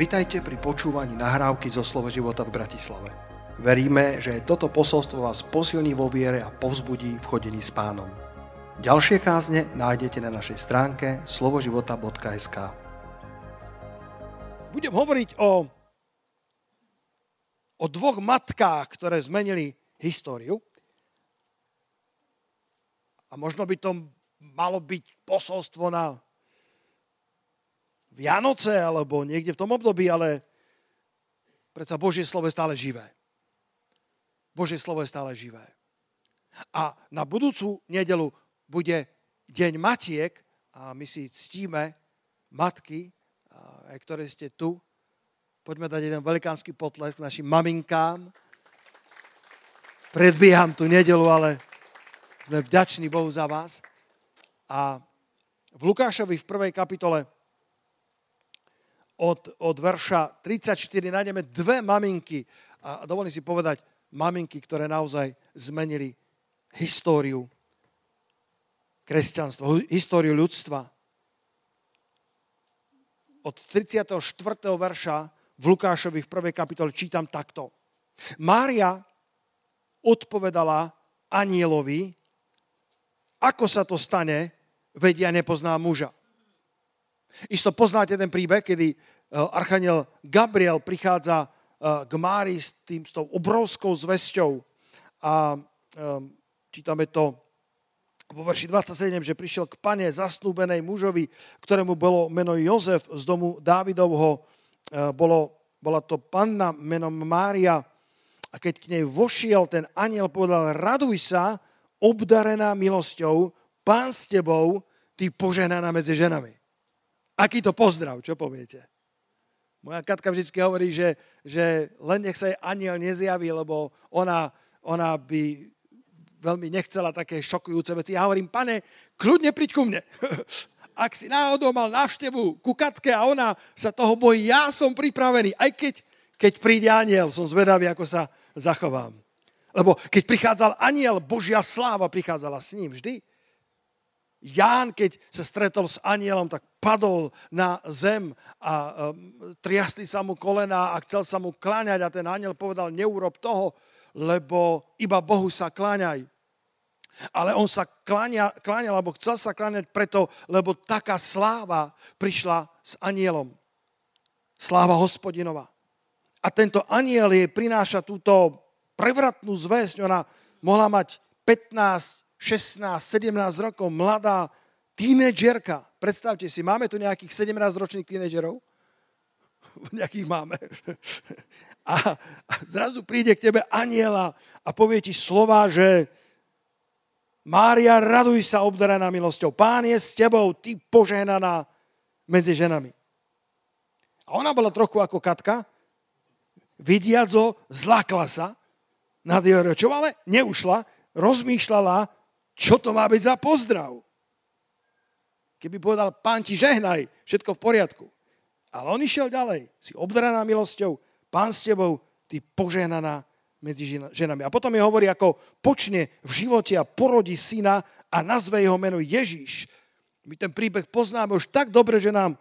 Vitajte pri počúvaní nahrávky zo Slovo života v Bratislave. Veríme, že toto posolstvo vás posilní vo viere a povzbudí v chodení s pánom. Ďalšie kázne nájdete na našej stránke slovoživota.sk Budem hovoriť o, o dvoch matkách, ktoré zmenili históriu. A možno by to malo byť posolstvo na Vianoce alebo niekde v tom období, ale predsa Božie slovo je stále živé. Božie slovo je stále živé. A na budúcu nedelu bude Deň Matiek a my si ctíme matky, ktoré ste tu. Poďme dať jeden velikánsky potlesk našim maminkám. Predbieham tú nedelu, ale sme vďační Bohu za vás. A v Lukášovi v prvej kapitole od, od verša 34 nájdeme dve maminky. A dovolím si povedať, maminky, ktoré naozaj zmenili históriu kresťanstva, históriu ľudstva. Od 34. verša v Lukášovi v prvej kapitole čítam takto. Mária odpovedala anielovi, ako sa to stane, vedia nepozná muža. Isto poznáte ten príbeh, kedy e, archaniel Gabriel prichádza e, k Mári s, tým, s tou obrovskou zvesťou a um, čítame to vo verši 27, že prišiel k pane zasnúbenej mužovi, ktorému bolo meno Jozef z domu Dávidovho, bolo, bola to panna menom Mária. A keď k nej vošiel, ten aniel povedal, raduj sa, obdarená milosťou, pán s tebou, ty poženaná medzi ženami. Aký to pozdrav, čo poviete? Moja Katka vždy hovorí, že, že len nech sa jej aniel nezjaví, lebo ona, ona by veľmi nechcela také šokujúce veci. Ja hovorím, pane, kľudne príď ku mne. Ak si náhodou mal návštevu ku Katke a ona sa toho bojí, ja som pripravený. Aj keď, keď príde aniel, som zvedavý, ako sa zachovám. Lebo keď prichádzal aniel, Božia sláva prichádzala s ním vždy. Ján, keď sa stretol s anielom, tak padol na zem a um, triasli sa mu kolena a chcel sa mu kláňať a ten aniel povedal, neurob toho, lebo iba Bohu sa kláňaj. Ale on sa kláňa, kláňal, alebo chcel sa kláňať preto, lebo taká sláva prišla s anielom. Sláva hospodinova. A tento aniel jej prináša túto prevratnú zväzť. Ona mohla mať 15, 16, 17 rokov, mladá tínedžerka. Predstavte si, máme tu nejakých 17-ročných tínedžerov? Nejakých máme. A, zrazu príde k tebe aniela a povie ti slova, že Mária, raduj sa obdarená milosťou. Pán je s tebou, ty požehnaná medzi ženami. A ona bola trochu ako Katka, vidiaco, zlakla sa nad jeho rečou, ale neušla, rozmýšľala, čo to má byť za pozdrav? Keby povedal, pán ti žehnaj, všetko v poriadku. Ale on išiel ďalej. Si obdaraná milosťou, pán s tebou, ty požehnaná medzi ženami. A potom je hovorí, ako počne v živote a porodí syna a nazve jeho meno Ježíš. My ten príbeh poznáme už tak dobre, že nám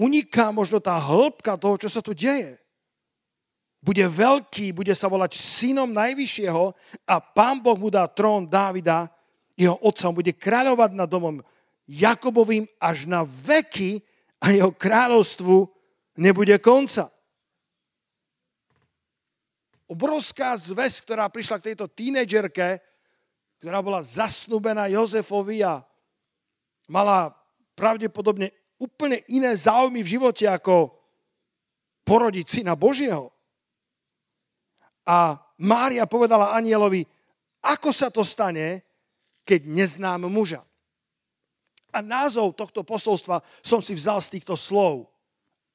uniká možno tá hĺbka toho, čo sa tu deje bude veľký, bude sa volať synom Najvyššieho a pán Boh mu dá trón Dávida, jeho otcom, bude kráľovať nad domom Jakobovým až na veky a jeho kráľovstvu nebude konca. Obrovská zväz, ktorá prišla k tejto tínedžerke, ktorá bola zasnúbená Jozefovi a mala pravdepodobne úplne iné záujmy v živote ako porodiť syna Božieho. A Mária povedala anielovi, ako sa to stane, keď neznám muža. A názov tohto posolstva som si vzal z týchto slov.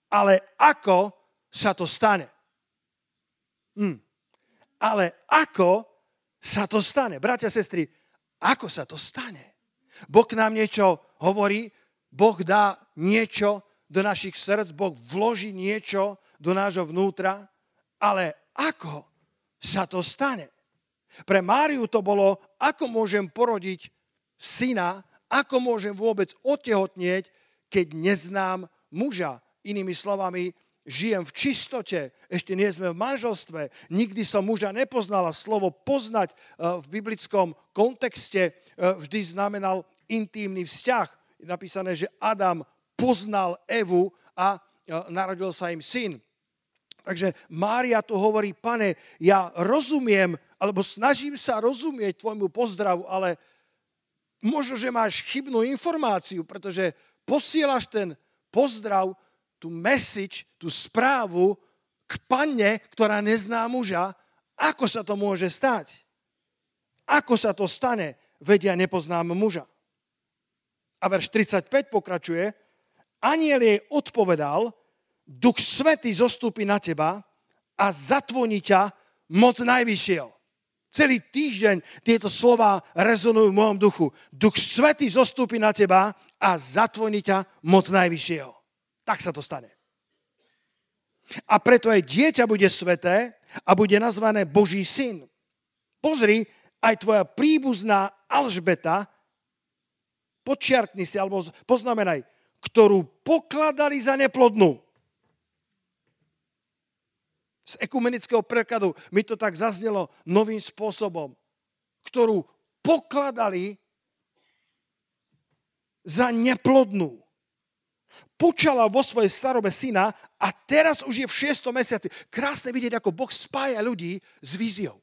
Ale ako sa to stane? Hm. Ale ako sa to stane? Bratia, sestry, ako sa to stane? Boh nám niečo hovorí, Boh dá niečo do našich srdc, Boh vloží niečo do nášho vnútra, ale ako sa to stane. Pre Máriu to bolo, ako môžem porodiť syna, ako môžem vôbec otehotnieť, keď neznám muža. Inými slovami, žijem v čistote, ešte nie sme v manželstve, nikdy som muža nepoznala. Slovo poznať eh, v biblickom kontexte eh, vždy znamenal intímny vzťah. Je napísané, že Adam poznal Evu a eh, narodil sa im syn. Takže Mária tu hovorí, pane, ja rozumiem, alebo snažím sa rozumieť tvojmu pozdravu, ale možno, že máš chybnú informáciu, pretože posielaš ten pozdrav tú message, tú správu k panne, ktorá nezná muža, ako sa to môže stať? Ako sa to stane? Vedia, nepoznám muža. A verš 35 pokračuje, aniel jej odpovedal, duch svety zostúpi na teba a zatvoní ťa moc najvyššieho. Celý týždeň tieto slova rezonujú v mojom duchu. Duch svety zostúpi na teba a zatvoní ťa moc najvyššieho tak sa to stane. A preto aj dieťa bude sveté a bude nazvané Boží syn. Pozri, aj tvoja príbuzná Alžbeta, počiarkni si, alebo poznamenaj, ktorú pokladali za neplodnú. Z ekumenického prekladu mi to tak zaznelo novým spôsobom. Ktorú pokladali za neplodnú počala vo svojej starobe syna a teraz už je v šiestom mesiaci. Krásne vidieť, ako Boh spája ľudí s víziou.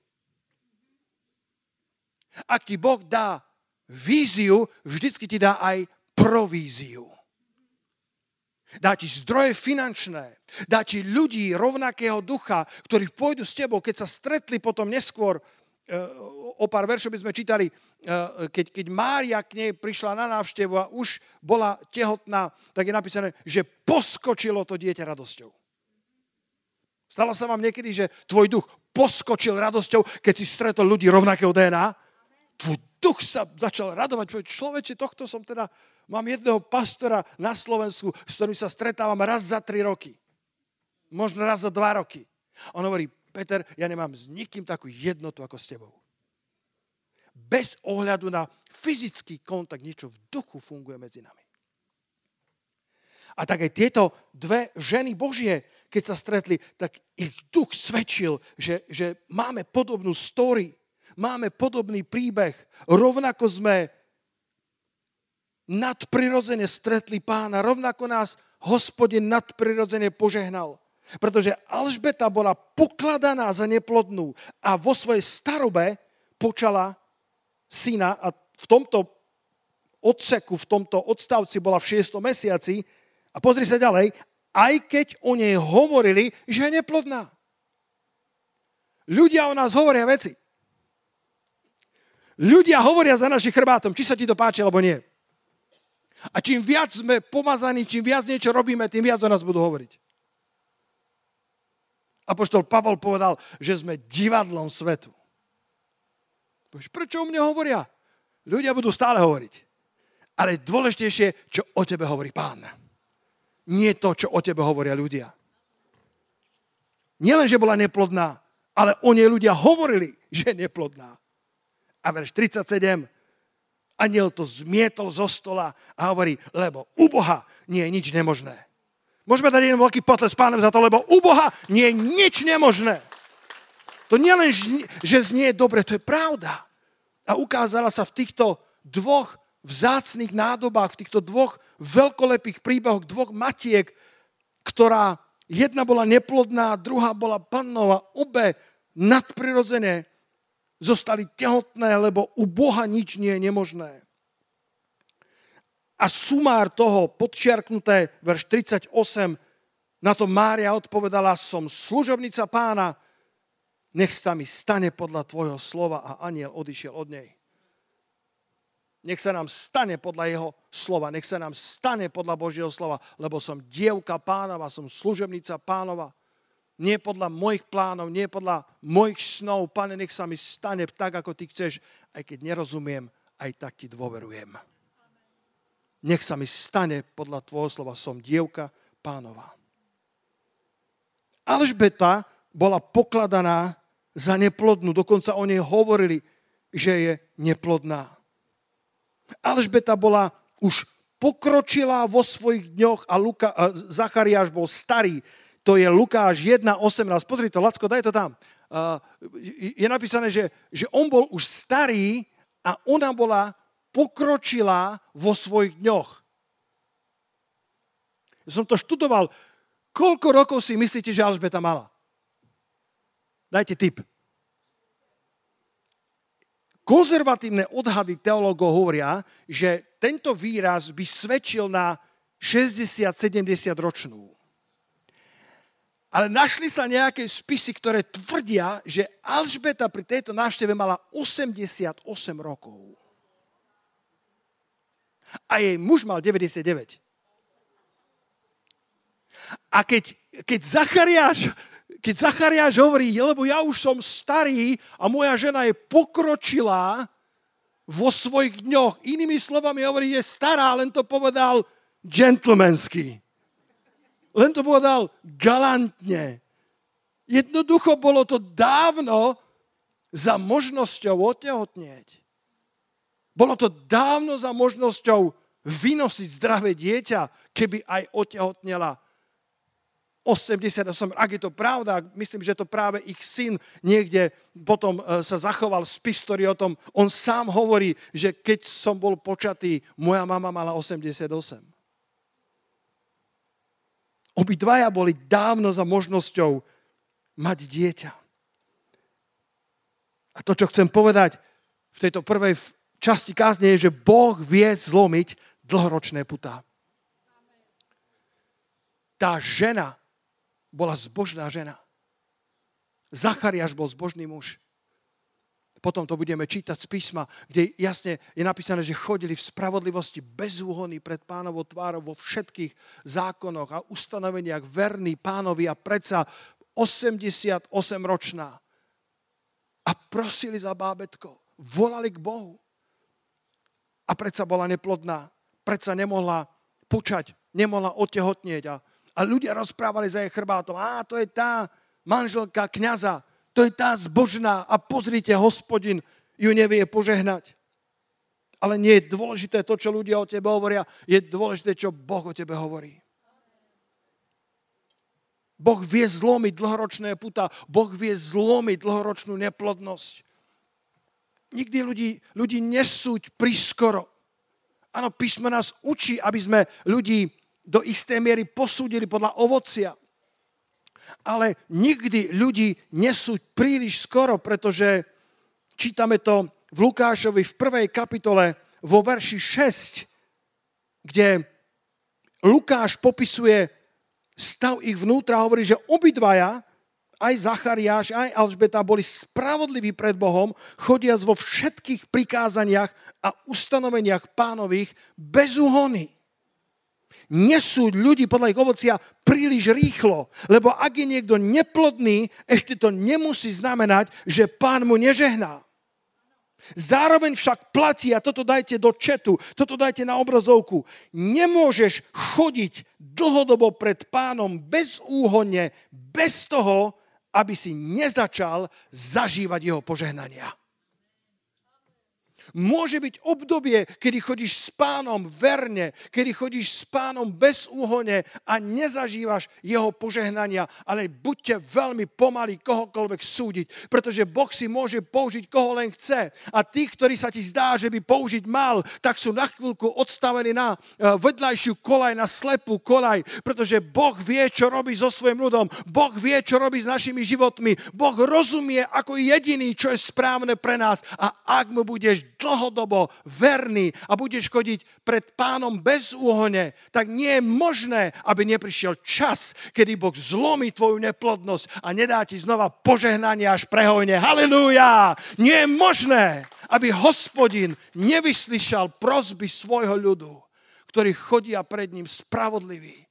Ak ti Boh dá víziu, vždycky ti dá aj províziu. Dá ti zdroje finančné, dá ti ľudí rovnakého ducha, ktorí pôjdu s tebou, keď sa stretli potom neskôr Eh, o pár veršov by sme čítali, eh, keď, keď Mária k nej prišla na návštevu a už bola tehotná, tak je napísané, že poskočilo to dieťa radosťou. Stalo sa vám niekedy, že tvoj duch poskočil radosťou, keď si stretol ľudí rovnakého DNA? Tvoj duch sa začal radovať. Človeče, tohto som teda, mám jedného pastora na Slovensku, s ktorým sa stretávam raz za tri roky. Možno raz za dva roky. On hovorí, Peter, ja nemám s nikým takú jednotu ako s tebou. Bez ohľadu na fyzický kontakt niečo v duchu funguje medzi nami. A tak aj tieto dve ženy Božie, keď sa stretli, tak ich duch svedčil, že, že máme podobnú story, máme podobný príbeh. Rovnako sme nadprirodzene stretli pána, rovnako nás hospodin nadprirodzene požehnal. Pretože Alžbeta bola pokladaná za neplodnú a vo svojej starobe počala syna a v tomto odseku, v tomto odstavci bola v 6. mesiaci a pozri sa ďalej, aj keď o nej hovorili, že je neplodná. Ľudia o nás hovoria veci. Ľudia hovoria za našich chrbátom, či sa ti to páči, alebo nie. A čím viac sme pomazaní, čím viac niečo robíme, tým viac o nás budú hovoriť. Apoštol Pavol povedal, že sme divadlom svetu. Prečo o mne hovoria? Ľudia budú stále hovoriť. Ale dôležitejšie, čo o tebe hovorí pán. Nie to, čo o tebe hovoria ľudia. Nielen, že bola neplodná, ale o nej ľudia hovorili, že je neplodná. A verš 37, aniel to zmietol zo stola a hovorí, lebo u Boha nie je nič nemožné. Môžeme dať jeden veľký potles pánom za to, lebo u Boha nie je nič nemožné. To nie len, že znie dobre, to je pravda. A ukázala sa v týchto dvoch vzácných nádobách, v týchto dvoch veľkolepých príbehoch, dvoch matiek, ktorá jedna bola neplodná, druhá bola pannou a obe nadprirodzené zostali tehotné, lebo u Boha nič nie je nemožné. A sumár toho, podčiarknuté, verš 38, na to Mária odpovedala, som služobnica pána, nech sa mi stane podľa tvojho slova a aniel odišiel od nej. Nech sa nám stane podľa jeho slova, nech sa nám stane podľa Božieho slova, lebo som dievka pánova, som služebnica pánova. Nie podľa mojich plánov, nie podľa mojich snov. Pane, nech sa mi stane tak, ako ty chceš, aj keď nerozumiem, aj tak ti dôverujem nech sa mi stane podľa tvojho slova, som dievka pánova. Alžbeta bola pokladaná za neplodnú, dokonca o nej hovorili, že je neplodná. Alžbeta bola už pokročila vo svojich dňoch a, Luka, a Zachariáš bol starý, to je Lukáš 1.18. Pozri to, Lacko, daj to tam. Je napísané, že, že on bol už starý a ona bola pokročila vo svojich dňoch. Ja som to študoval. Koľko rokov si myslíte, že Alžbeta mala? Dajte tip. Konzervatívne odhady teológov hovoria, že tento výraz by svedčil na 60-70 ročnú. Ale našli sa nejaké spisy, ktoré tvrdia, že Alžbeta pri tejto návšteve mala 88 rokov. A jej muž mal 99. A keď, keď Zachariáš keď Zachariáš hovorí, lebo ja už som starý a moja žena je pokročilá vo svojich dňoch. Inými slovami hovorí, je stará, len to povedal gentlemansky. Len to povedal galantne. Jednoducho bolo to dávno za možnosťou otehotnieť. Bolo to dávno za možnosťou vynosiť zdravé dieťa, keby aj otehotnela 88, ak je to pravda, myslím, že to práve ich syn niekde potom e, sa zachoval z pistori o tom, on sám hovorí, že keď som bol počatý, moja mama mala 88. Obidvaja boli dávno za možnosťou mať dieťa. A to, čo chcem povedať v tejto prvej časti kázne, je, že Boh vie zlomiť dlhoročné putá. Tá žena, bola zbožná žena. Zachariáš bol zbožný muž. Potom to budeme čítať z písma, kde jasne je napísané, že chodili v spravodlivosti bez úhony pred pánovou tvárou vo všetkých zákonoch a ustanoveniach verný pánovi a predsa 88 ročná. A prosili za bábetko. Volali k Bohu. A predsa bola neplodná. Predsa nemohla počať, nemohla otehotnieť a a ľudia rozprávali za jej chrbátom, a to je tá manželka kniaza, to je tá zbožná a pozrite, hospodin ju nevie požehnať. Ale nie je dôležité to, čo ľudia o tebe hovoria, je dôležité, čo Boh o tebe hovorí. Boh vie zlomiť dlhoročné puta, Boh vie zlomiť dlhoročnú neplodnosť. Nikdy ľudí, ľudí nesúť priskoro. Áno, písmo nás učí, aby sme ľudí do istej miery posúdili podľa ovocia. Ale nikdy ľudí nesú príliš skoro, pretože čítame to v Lukášovi v prvej kapitole vo verši 6, kde Lukáš popisuje stav ich vnútra a hovorí, že obidvaja, aj Zachariáš, aj Alžbeta boli spravodliví pred Bohom, chodiac vo všetkých prikázaniach a ustanoveniach pánových bez úhony nesúď ľudí podľa ich ovocia príliš rýchlo. Lebo ak je niekto neplodný, ešte to nemusí znamenať, že pán mu nežehná. Zároveň však platí, a toto dajte do četu, toto dajte na obrazovku, nemôžeš chodiť dlhodobo pred pánom bez úhonne, bez toho, aby si nezačal zažívať jeho požehnania. Môže byť obdobie, kedy chodíš s pánom verne, kedy chodíš s pánom bez úhone a nezažívaš jeho požehnania, ale buďte veľmi pomalí kohokoľvek súdiť, pretože Boh si môže použiť koho len chce. A tých, ktorí sa ti zdá, že by použiť mal, tak sú na chvíľku odstavení na e, vedľajšiu kolaj, na slepú kolaj, pretože Boh vie, čo robí so svojím ľudom. Boh vie, čo robí s našimi životmi. Boh rozumie ako jediný, čo je správne pre nás. A ak mu budeš dlhodobo verný a budeš chodiť pred pánom bez úhone, tak nie je možné, aby neprišiel čas, kedy Boh zlomí tvoju neplodnosť a nedá ti znova požehnanie až prehojne. Halilúja! Nie je možné, aby hospodin nevyslyšal prosby svojho ľudu, ktorí chodia pred ním spravodliví.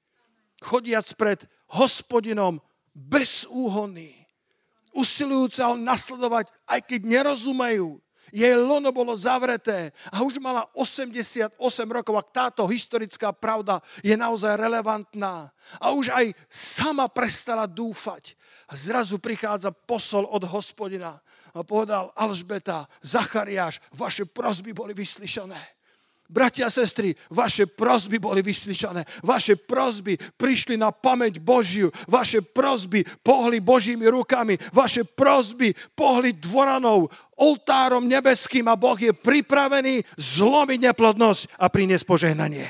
Chodiac pred hospodinom bez úhony usilujúca ho nasledovať, aj keď nerozumejú, jej lono bolo zavreté a už mala 88 rokov, ak táto historická pravda je naozaj relevantná. A už aj sama prestala dúfať. A zrazu prichádza posol od hospodina a povedal Alžbeta, Zachariáš, vaše prosby boli vyslyšané. Bratia a sestry, vaše prosby boli vyslyšané. Vaše prosby prišli na pamäť Božiu. Vaše prosby pohli Božími rukami. Vaše prosby pohli dvoranou, oltárom nebeským a Boh je pripravený zlomiť neplodnosť a priniesť požehnanie.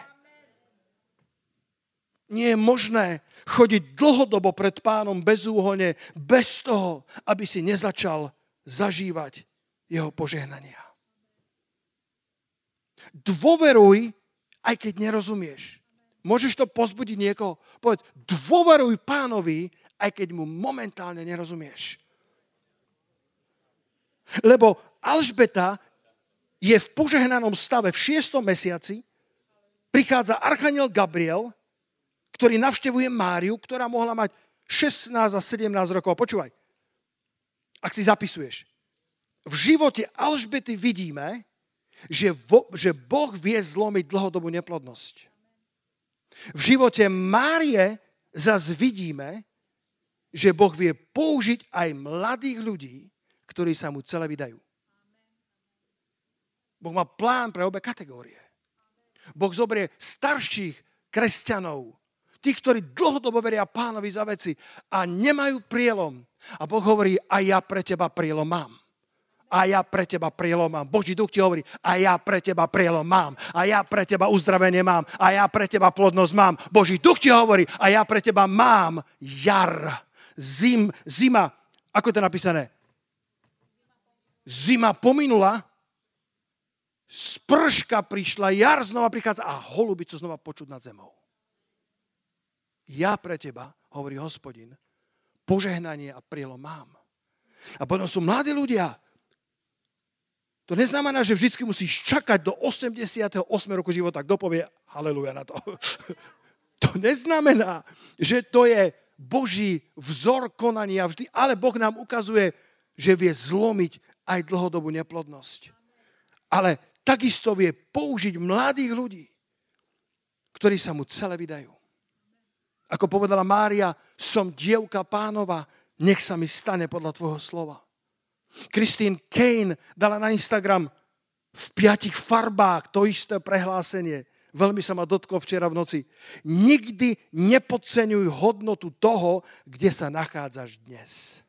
Nie je možné chodiť dlhodobo pred pánom bezúhone, bez toho, aby si nezačal zažívať jeho požehnania. Dôveruj, aj keď nerozumieš. Môžeš to pozbudiť niekoho? Povedz, dôveruj pánovi, aj keď mu momentálne nerozumieš. Lebo Alžbeta je v požehnanom stave v šiestom mesiaci, prichádza Archaniel Gabriel, ktorý navštevuje Máriu, ktorá mohla mať 16 a 17 rokov. Počúvaj, ak si zapisuješ. V živote Alžbety vidíme, že, vo, že Boh vie zlomiť dlhodobú neplodnosť. V živote Márie zase vidíme, že Boh vie použiť aj mladých ľudí, ktorí sa mu celé vydajú. Boh má plán pre obe kategórie. Boh zobrie starších kresťanov, tých, ktorí dlhodobo veria pánovi za veci a nemajú prielom. A Boh hovorí, a ja pre teba prielom mám a ja pre teba prielom mám. Boží duch ti hovorí, a ja pre teba prielom mám. A ja pre teba uzdravenie mám. A ja pre teba plodnosť mám. Boží duch ti hovorí, a ja pre teba mám jar. Zim, zima, ako to je napísané? Zima pominula, sprška prišla, jar znova prichádza a holubicu znova počuť nad zemou. Ja pre teba, hovorí hospodin, požehnanie a prielom mám. A potom sú mladí ľudia, to neznamená, že vždy musíš čakať do 88. roku života. Kto povie haleluja na to? To neznamená, že to je Boží vzor konania vždy, ale Boh nám ukazuje, že vie zlomiť aj dlhodobú neplodnosť. Ale takisto vie použiť mladých ľudí, ktorí sa mu celé vydajú. Ako povedala Mária, som dievka pánova, nech sa mi stane podľa tvojho slova. Christine Kane dala na Instagram v piatich farbách to isté prehlásenie. Veľmi sa ma dotklo včera v noci. Nikdy nepodceňuj hodnotu toho, kde sa nachádzaš dnes.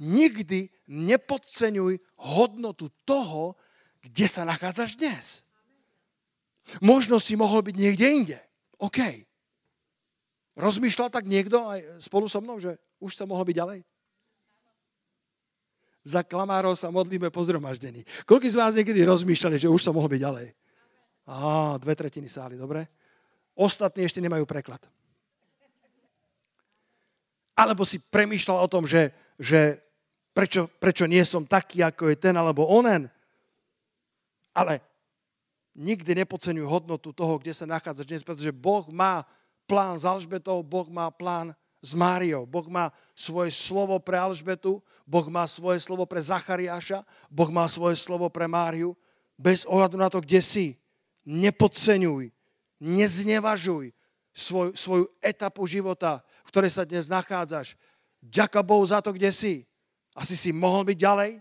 Nikdy nepodceňuj hodnotu toho, kde sa nachádzaš dnes. Možno si mohol byť niekde inde. OK. Rozmýšľal tak niekto aj spolu so mnou, že už sa mohol byť ďalej? Za klamárov sa modlíme po zhromaždení. Koľko z vás niekedy rozmýšľali, že už sa mohlo byť ďalej? Á, dve tretiny sály, dobre? Ostatní ešte nemajú preklad. Alebo si premýšľal o tom, že, že prečo, prečo nie som taký, ako je ten alebo onen. Ale nikdy nepodceňuj hodnotu toho, kde sa nachádzaš dnes, pretože Boh má plán s Alžbetou, Boh má plán s Máriou. Boh má svoje slovo pre Alžbetu, Boh má svoje slovo pre Zachariáša, Boh má svoje slovo pre Máriu. Bez ohľadu na to, kde si, nepodceňuj, neznevažuj svoj, svoju etapu života, v ktorej sa dnes nachádzaš. Ďaká Bohu za to, kde si. Asi si mohol byť ďalej,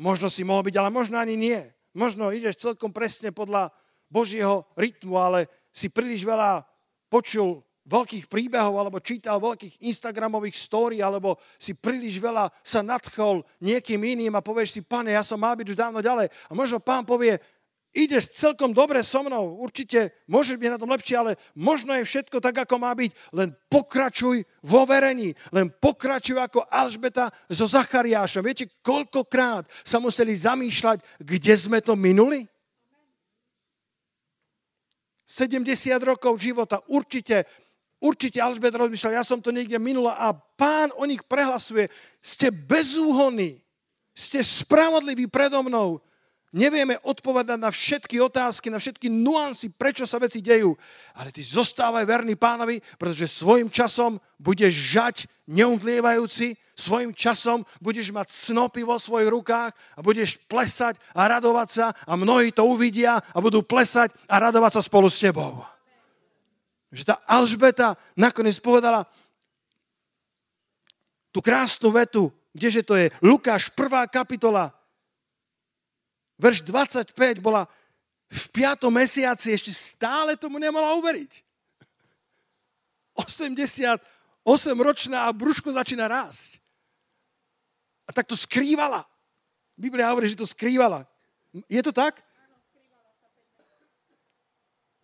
možno si mohol byť, ale možno ani nie. Možno ideš celkom presne podľa Božieho rytmu, ale si príliš veľa počul veľkých príbehov, alebo čítal veľkých Instagramových story, alebo si príliš veľa sa nadchol niekým iným a povieš si, pane, ja som mal byť už dávno ďalej. A možno pán povie, ideš celkom dobre so mnou, určite môžeš byť na tom lepšie, ale možno je všetko tak, ako má byť, len pokračuj vo verení, len pokračuj ako Alžbeta so Zachariášom. Viete, koľkokrát sa museli zamýšľať, kde sme to minuli? 70 rokov života určite Určite Alžbet rozmýšľal, ja som to niekde minula a pán o nich prehlasuje, ste bezúhonní, ste spravodliví predo mnou. Nevieme odpovedať na všetky otázky, na všetky nuancy, prečo sa veci dejú. Ale ty zostávaj verný pánovi, pretože svojim časom budeš žať neumdlievajúci, svojim časom budeš mať snopy vo svojich rukách a budeš plesať a radovať sa a mnohí to uvidia a budú plesať a radovať sa spolu s tebou. Že tá Alžbeta nakoniec povedala tú krásnu vetu, kdeže to je, Lukáš, prvá kapitola, verš 25 bola v piatom mesiaci ešte stále tomu nemala uveriť. 88 ročná a brúško začína rásť. A tak to skrývala. Biblia hovorí, že to skrývala. Je to tak?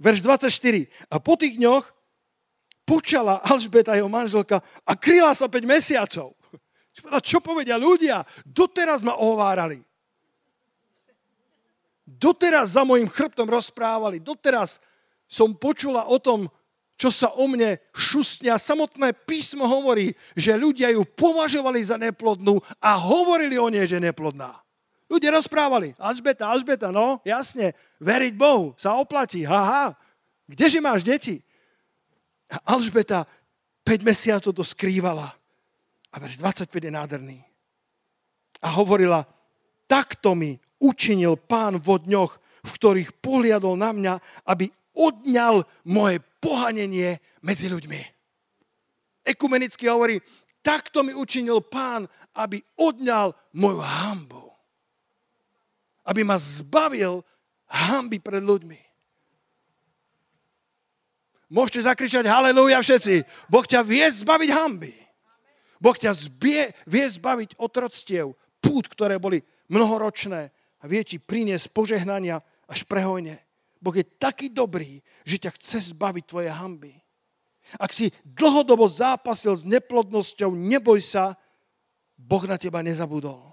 Verš 24. A po tých dňoch počala Alžbeta, jeho manželka, a kryla sa 5 mesiacov. Čo povedia ľudia? Doteraz ma ohovárali. Doteraz za mojim chrbtom rozprávali. Doteraz som počula o tom, čo sa o mne šustňa. Samotné písmo hovorí, že ľudia ju považovali za neplodnú a hovorili o nej, že neplodná. Ľudia rozprávali, Alžbeta, Alžbeta, no, jasne, veriť Bohu sa oplatí, haha, kdeže máš deti? A Alžbeta 5 mesiacov to skrývala. A verš 25 je nádherný. A hovorila, takto mi učinil pán vo dňoch, v ktorých pohliadol na mňa, aby odňal moje pohanenie medzi ľuďmi. Ekumenicky hovorí, takto mi učinil pán, aby odňal moju hambu. Aby ma zbavil hamby pred ľuďmi. Môžete zakričať halleluja všetci. Boh ťa vie zbaviť hamby. Boh ťa zbie, vie zbaviť otroctiev, pút, ktoré boli mnohoročné a vie ti priniesť požehnania až prehojne. Boh je taký dobrý, že ťa chce zbaviť tvoje hamby. Ak si dlhodobo zápasil s neplodnosťou, neboj sa, Boh na teba nezabudol.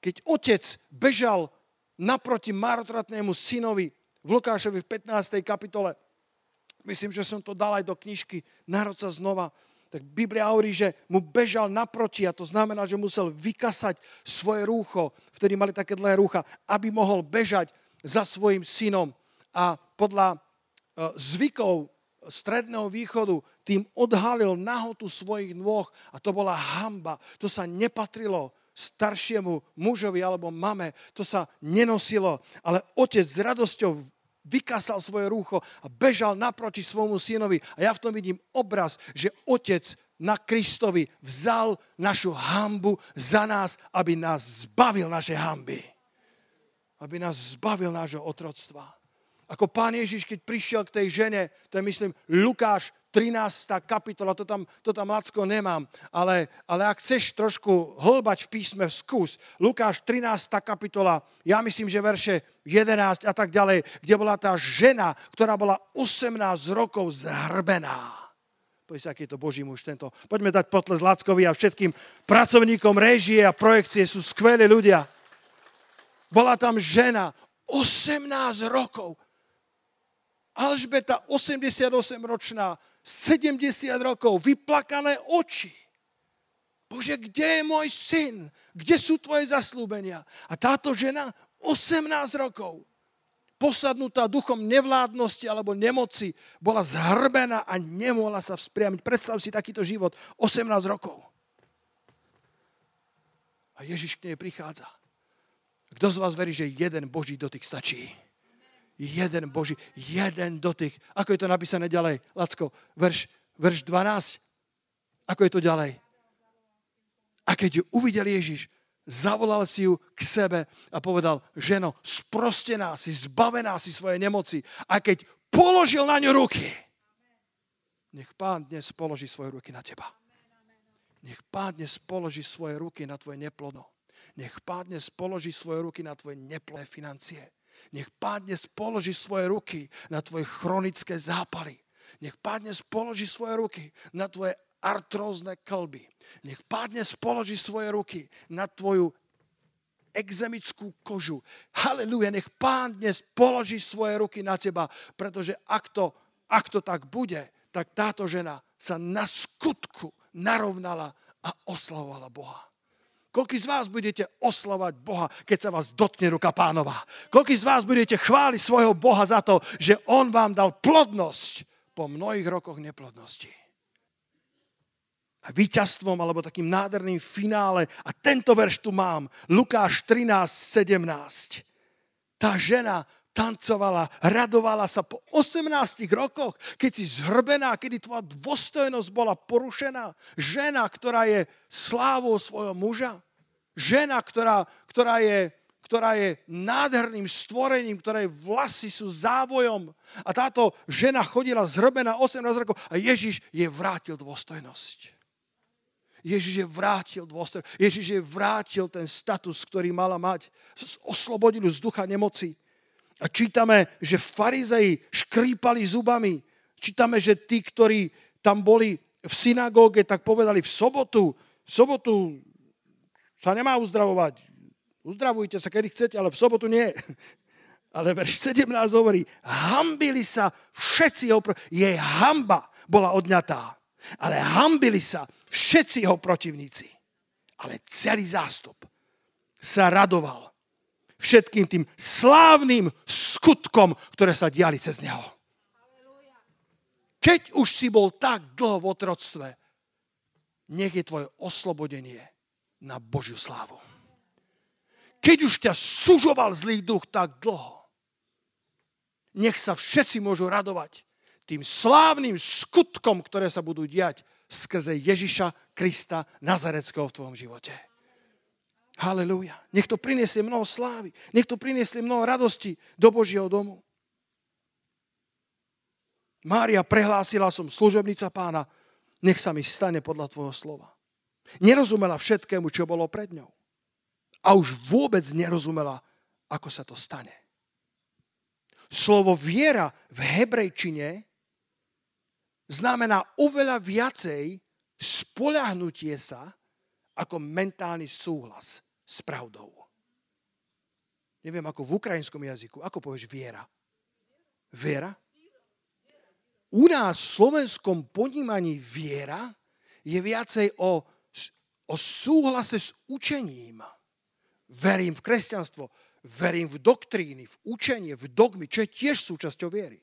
Keď otec bežal naproti marotratnému synovi v Lukášovi v 15. kapitole. Myslím, že som to dal aj do knižky Národ sa znova. Tak Biblia hovorí, že mu bežal naproti a to znamená, že musel vykasať svoje rúcho, vtedy mali také dlhé rúcha, aby mohol bežať za svojim synom. A podľa e, zvykov stredného východu tým odhalil nahotu svojich nôh a to bola hamba. To sa nepatrilo staršiemu mužovi alebo mame. To sa nenosilo, ale otec s radosťou vykasal svoje rúcho a bežal naproti svojmu synovi. A ja v tom vidím obraz, že otec na Kristovi vzal našu hambu za nás, aby nás zbavil našej hamby. Aby nás zbavil nášho otroctva. Ako pán Ježiš, keď prišiel k tej žene, to je myslím Lukáš 13. kapitola, to tam, to tam Lacko nemám, ale, ale ak chceš trošku hlbať v písme, skús. Lukáš 13. kapitola, ja myslím, že verše 11 a tak ďalej, kde bola tá žena, ktorá bola 18 rokov zhrbená. Poď sa, aký je to Boží muž tento. Poďme dať potles Lackovi a všetkým pracovníkom režie a projekcie sú skvelí ľudia. Bola tam žena, 18 rokov. Alžbeta, 88-ročná, 70 rokov, vyplakané oči. Bože, kde je môj syn? Kde sú tvoje zaslúbenia? A táto žena 18 rokov, posadnutá duchom nevládnosti alebo nemoci, bola zhrbená a nemohla sa vzpriamiť. Predstav si takýto život, 18 rokov. A Ježiš k nej prichádza. Kto z vás verí, že jeden Boží dotyk stačí? Jeden Boží, jeden dotyk. Ako je to napísané ďalej, Lacko? Verš, verš 12. Ako je to ďalej? A keď ju uvidel Ježiš, zavolal si ju k sebe a povedal, ženo, sprostená si, zbavená si svoje nemoci. A keď položil na ňu ruky, nech pán dnes položí svoje ruky na teba. Nech pán dnes položí svoje ruky na tvoje neplodno. Nech pán dnes položí svoje ruky na tvoje neplodné financie. Nech pádne spoloží svoje ruky na tvoje chronické zápaly. Nech pádne spoloží svoje ruky na tvoje artrózne klby. Nech pádne spoloží svoje ruky na tvoju exemickú kožu. Halelúja, nech pán dnes položí svoje ruky na teba, pretože ak to, ak to tak bude, tak táto žena sa na skutku narovnala a oslavovala Boha. Koľko z vás budete oslavať Boha, keď sa vás dotkne ruka pánova? Koľko z vás budete chváliť svojho Boha za to, že On vám dal plodnosť po mnohých rokoch neplodnosti? A víťazstvom, alebo takým nádherným finále, a tento verš tu mám, Lukáš 13, 17. Tá žena tancovala, radovala sa po 18 rokoch, keď si zhrbená, kedy tvoja dôstojnosť bola porušená. Žena, ktorá je slávou svojho muža. Žena, ktorá, ktorá, je, ktorá je nádherným stvorením, ktoré vlasy sú závojom. A táto žena chodila zhrbená 18 rokov a Ježiš je vrátil dôstojnosť. Ježiš je vrátil dôstojnosť. Ježiš je vrátil ten status, ktorý mala mať. Oslobodil z ducha nemoci. A čítame, že farizei škrípali zubami. Čítame, že tí, ktorí tam boli v synagóge, tak povedali v sobotu, v sobotu sa nemá uzdravovať. Uzdravujte sa, kedy chcete, ale v sobotu nie. Ale verš 17 hovorí, hambili sa všetci jeho... Pro... Jej hamba bola odňatá. Ale hambili sa všetci jeho protivníci. Ale celý zástup sa radoval všetkým tým slávnym skutkom, ktoré sa diali cez neho. Keď už si bol tak dlho v otroctve, nech je tvoje oslobodenie na Božiu slávu keď už ťa sužoval zlý duch tak dlho, nech sa všetci môžu radovať tým slávnym skutkom, ktoré sa budú diať skrze Ježiša Krista Nazareckého v tvojom živote. Halelúja. Nech to priniesie mnoho slávy. Nech to priniesie mnoho radosti do Božieho domu. Mária prehlásila som služobnica pána, nech sa mi stane podľa tvojho slova. Nerozumela všetkému, čo bolo pred ňou a už vôbec nerozumela, ako sa to stane. Slovo viera v hebrejčine znamená oveľa viacej spoľahnutie sa ako mentálny súhlas s pravdou. Neviem, ako v ukrajinskom jazyku. Ako povieš viera? Viera? U nás v slovenskom ponímaní viera je viacej o, o súhlase s učením verím v kresťanstvo, verím v doktríny, v učenie, v dogmy, čo je tiež súčasťou viery.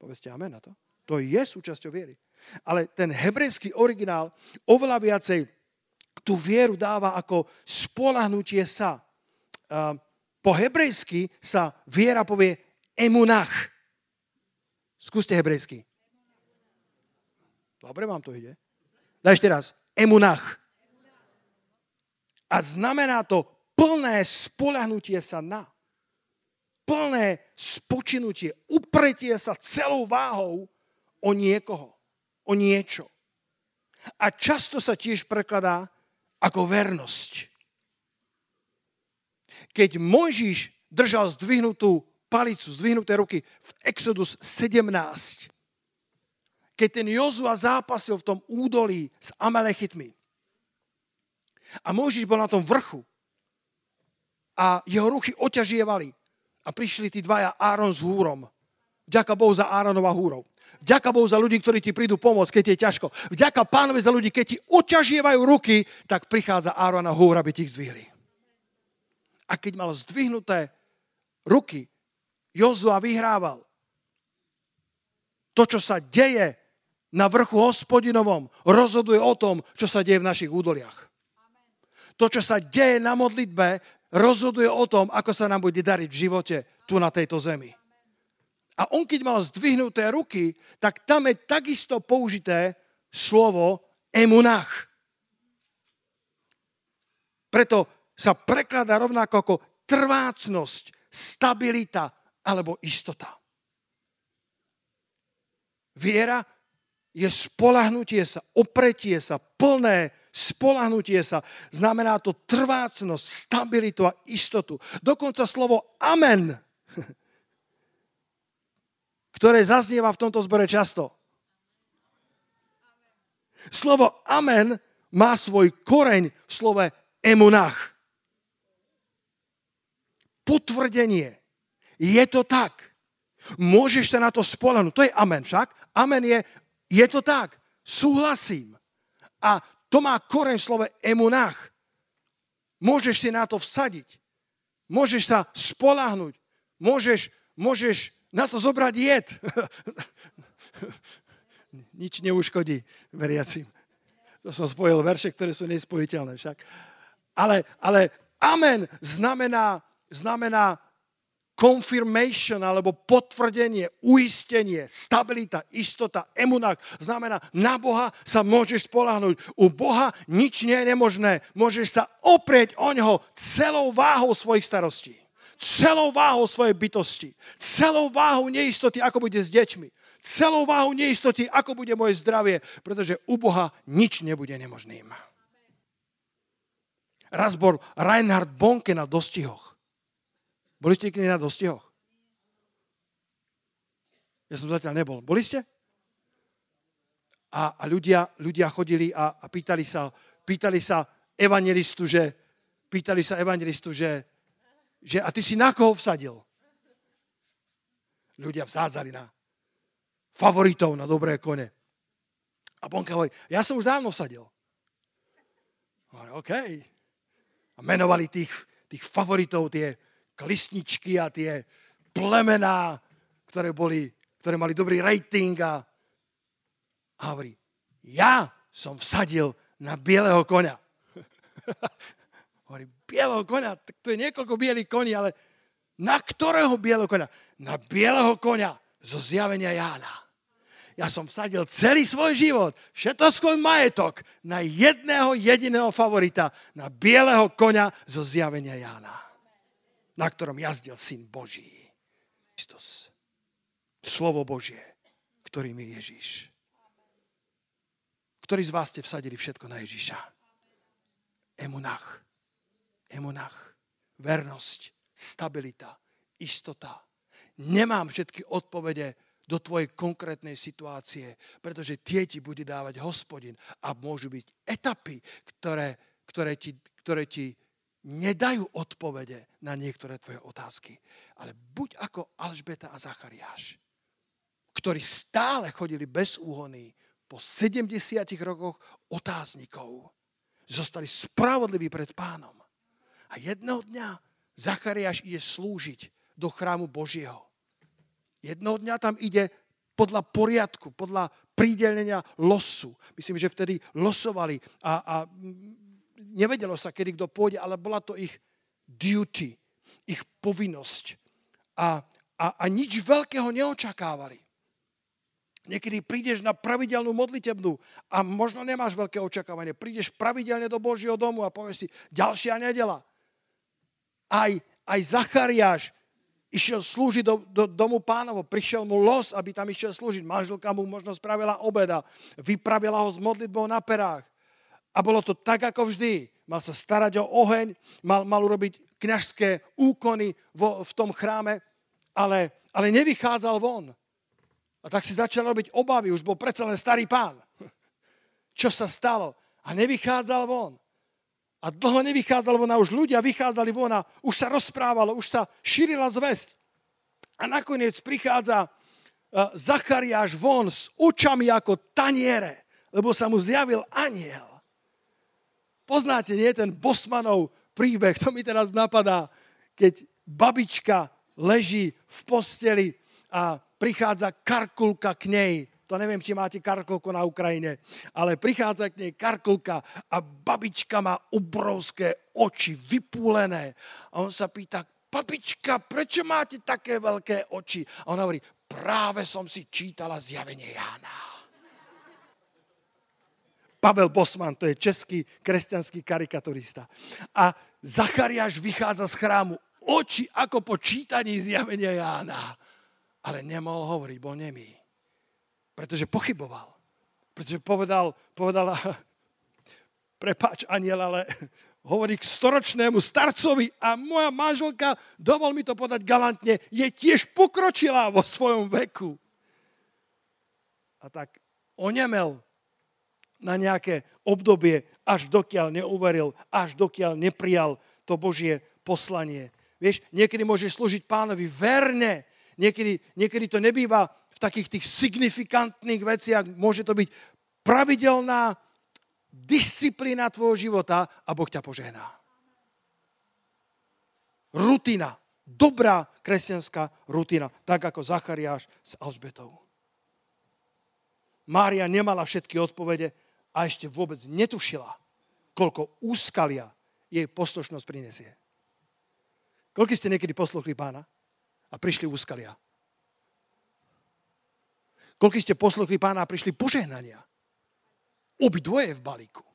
Povedzte amen na to. To je súčasťou viery. Ale ten hebrejský originál oveľa viacej tú vieru dáva ako spolahnutie sa. Po hebrejsky sa viera povie emunach. Skúste hebrejsky. Dobre vám to ide. Daj ešte raz. Emunach. A znamená to plné spolahnutie sa na. Plné spočinutie, upretie sa celou váhou o niekoho, o niečo. A často sa tiež prekladá ako vernosť. Keď Mojžiš držal zdvihnutú palicu, zdvihnuté ruky v Exodus 17, keď ten Jozua zápasil v tom údolí s Amalechitmi, a Mojžiš bol na tom vrchu. A jeho ruchy oťažievali. A prišli tí dvaja Áron s húrom. Vďaka Bohu za Áronova húrov. Vďaka Bohu za ľudí, ktorí ti prídu pomôcť, keď je ťažko. Vďaka pánovi za ľudí, keď ti oťažievajú ruky, tak prichádza Áron a húr, aby ti ich zdvihli. A keď mal zdvihnuté ruky, Jozua vyhrával. To, čo sa deje na vrchu hospodinovom, rozhoduje o tom, čo sa deje v našich údoliach to, čo sa deje na modlitbe, rozhoduje o tom, ako sa nám bude dariť v živote tu na tejto zemi. A on, keď mal zdvihnuté ruky, tak tam je takisto použité slovo emunach. Preto sa prekladá rovnako ako trvácnosť, stabilita alebo istota. Viera je spolahnutie sa, opretie sa, plné spolahnutie sa. Znamená to trvácnosť, stabilitu a istotu. Dokonca slovo amen, ktoré zaznieva v tomto zbore často. Slovo amen má svoj koreň v slove emunach. Potvrdenie. Je to tak. Môžeš sa na to spolahnúť. To je amen však. Amen je je to tak. Súhlasím. A to má koreň v slove emunách. Môžeš si na to vsadiť. Môžeš sa spolahnuť. Môžeš, môžeš na to zobrať jed. Nič neuškodí veriacim. To som spojil verše, ktoré sú nespojiteľné však. Ale, ale amen znamená, znamená confirmation alebo potvrdenie, uistenie, stabilita, istota, emunák. Znamená, na Boha sa môžeš spolahnuť. U Boha nič nie je nemožné. Môžeš sa oprieť o ňoho celou váhou svojich starostí. Celou váhou svojej bytosti. Celou váhou neistoty, ako bude s deťmi. Celou váhou neistoty, ako bude moje zdravie. Pretože u Boha nič nebude nemožným. Raz bol Reinhard Bonke na dostihoch. Boli ste niekedy na dostihoch? Ja som zatiaľ nebol. Boli ste? A, a ľudia, ľudia chodili a, a pýtali, sa, pýtali sa evangelistu, že, pýtali sa evangelistu, že, že a ty si na koho vsadil? Ľudia vsádzali na favoritov, na dobré kone. A Bonka hovorí, ja som už dávno vsadil. Hovorí, OK. A menovali tých, tých favoritov, tie, klisničky a tie plemená, ktoré, boli, ktoré mali dobrý rating a, a hovorí, ja som vsadil na bieleho konia. bieleho konia, tak to je niekoľko bielých koní, ale na ktorého bieleho konia? Na bieleho konia zo zjavenia Jána. Ja som vsadil celý svoj život, všetko svoj majetok na jedného jediného favorita, na bieleho konia zo zjavenia Jána na ktorom jazdil Syn Boží. Kristus. Slovo Božie, ktorým je Ježíš. Ktorí z vás ste vsadili všetko na Ježíša? Emunach. Emunach. Vernosť, stabilita, istota. Nemám všetky odpovede do tvojej konkrétnej situácie, pretože tie ti bude dávať hospodin a môžu byť etapy, ktoré, ktoré, ti, ktoré ti nedajú odpovede na niektoré tvoje otázky. Ale buď ako Alžbeta a Zachariáš, ktorí stále chodili bez úhony po 70 rokoch otáznikov. Zostali spravodliví pred pánom. A jedného dňa Zachariáš ide slúžiť do chrámu Božieho. Jedného dňa tam ide podľa poriadku, podľa prídelenia losu. Myslím, že vtedy losovali a, a nevedelo sa, kedy kto pôjde, ale bola to ich duty, ich povinnosť. A, a, a nič veľkého neočakávali. Niekedy prídeš na pravidelnú modlitebnú a možno nemáš veľké očakávanie. Prídeš pravidelne do Božieho domu a povieš si, ďalšia nedela. Aj, aj Zachariáš išiel slúžiť do, do domu pánovo. Prišiel mu los, aby tam išiel slúžiť. Manželka mu možno spravila obeda. Vypravila ho s modlitbou na perách. A bolo to tak, ako vždy. Mal sa starať o oheň, mal, mal urobiť kňažské úkony vo, v tom chráme, ale, ale nevychádzal von. A tak si začal robiť obavy, už bol predsa len starý pán. Čo sa stalo? A nevychádzal von. A dlho nevychádzal von už ľudia vychádzali von už sa rozprávalo, už sa šírila zväzť. A nakoniec prichádza Zachariáš von s očami ako taniere, lebo sa mu zjavil aniel. Poznáte, nie ten Bosmanov príbeh, to mi teraz napadá, keď babička leží v posteli a prichádza karkulka k nej. To neviem, či máte karkulku na Ukrajine, ale prichádza k nej karkulka a babička má obrovské oči, vypúlené. A on sa pýta, babička, prečo máte také veľké oči? A ona hovorí, práve som si čítala zjavenie Jána. Pavel Bosman, to je český kresťanský karikaturista. A Zachariáš vychádza z chrámu, oči ako po čítaní zjavenia Jána. Ale nemohol hovoriť, bol nemý. Pretože pochyboval. Pretože povedal, povedal, prepáč aniel, ale hovorí k storočnému starcovi a moja manželka, dovol mi to podať galantne, je tiež pokročila vo svojom veku. A tak onemel na nejaké obdobie, až dokiaľ neuveril, až dokiaľ neprijal to Božie poslanie. Vieš, niekedy môžeš slúžiť pánovi verne, niekedy, niekedy to nebýva takých tých signifikantných veciach, môže to byť pravidelná disciplína tvojho života a Boh ťa požehná. Rutina, dobrá kresťanská rutina, tak ako Zachariáš s Alžbetou. Mária nemala všetky odpovede, a ešte vôbec netušila, koľko úskalia jej poslušnosť prinesie. Koľko ste niekedy posluchli pána? a prišli úskalia. Koľko ste posluchli pána a prišli požehnania. Obidvoje v balíku.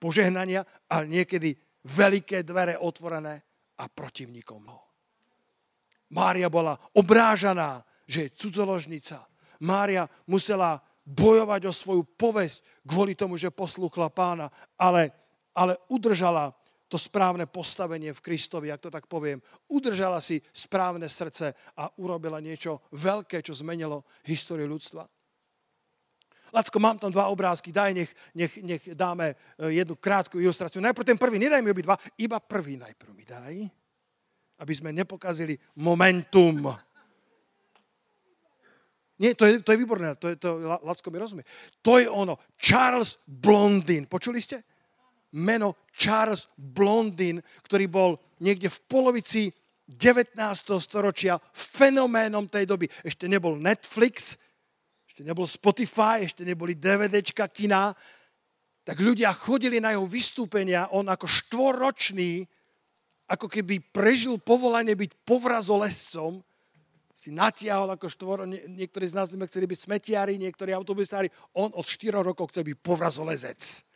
Požehnania, ale niekedy veľké dvere otvorené a protivníkom. Mária bola obrážaná, že je cudzoložnica. Mária musela bojovať o svoju povesť kvôli tomu, že poslúchla pána, ale, ale udržala to správne postavenie v Kristovi, ak to tak poviem. Udržala si správne srdce a urobila niečo veľké, čo zmenilo históriu ľudstva. Lacko, mám tam dva obrázky, daj, nech, nech, nech dáme e, jednu krátku ilustráciu. Najprv ten prvý, nedaj mi obidva, iba prvý najprv mi daj, aby sme nepokazili momentum. Nie, to je, to je výborné, to je, to, Lacko mi rozumie. To je ono, Charles Blondin, počuli ste? Meno Charles Blondin, ktorý bol niekde v polovici 19. storočia fenoménom tej doby. Ešte nebol Netflix, ešte nebol Spotify, ešte neboli DVDčka, kina. Tak ľudia chodili na jeho vystúpenia. On ako štvorročný, ako keby prežil povolanie byť povrazolescom, si natiahol ako štvoro, niektorí z nás chceli byť smetiari, niektorí autobusári, on od 4 rokov chce byť povrazolezec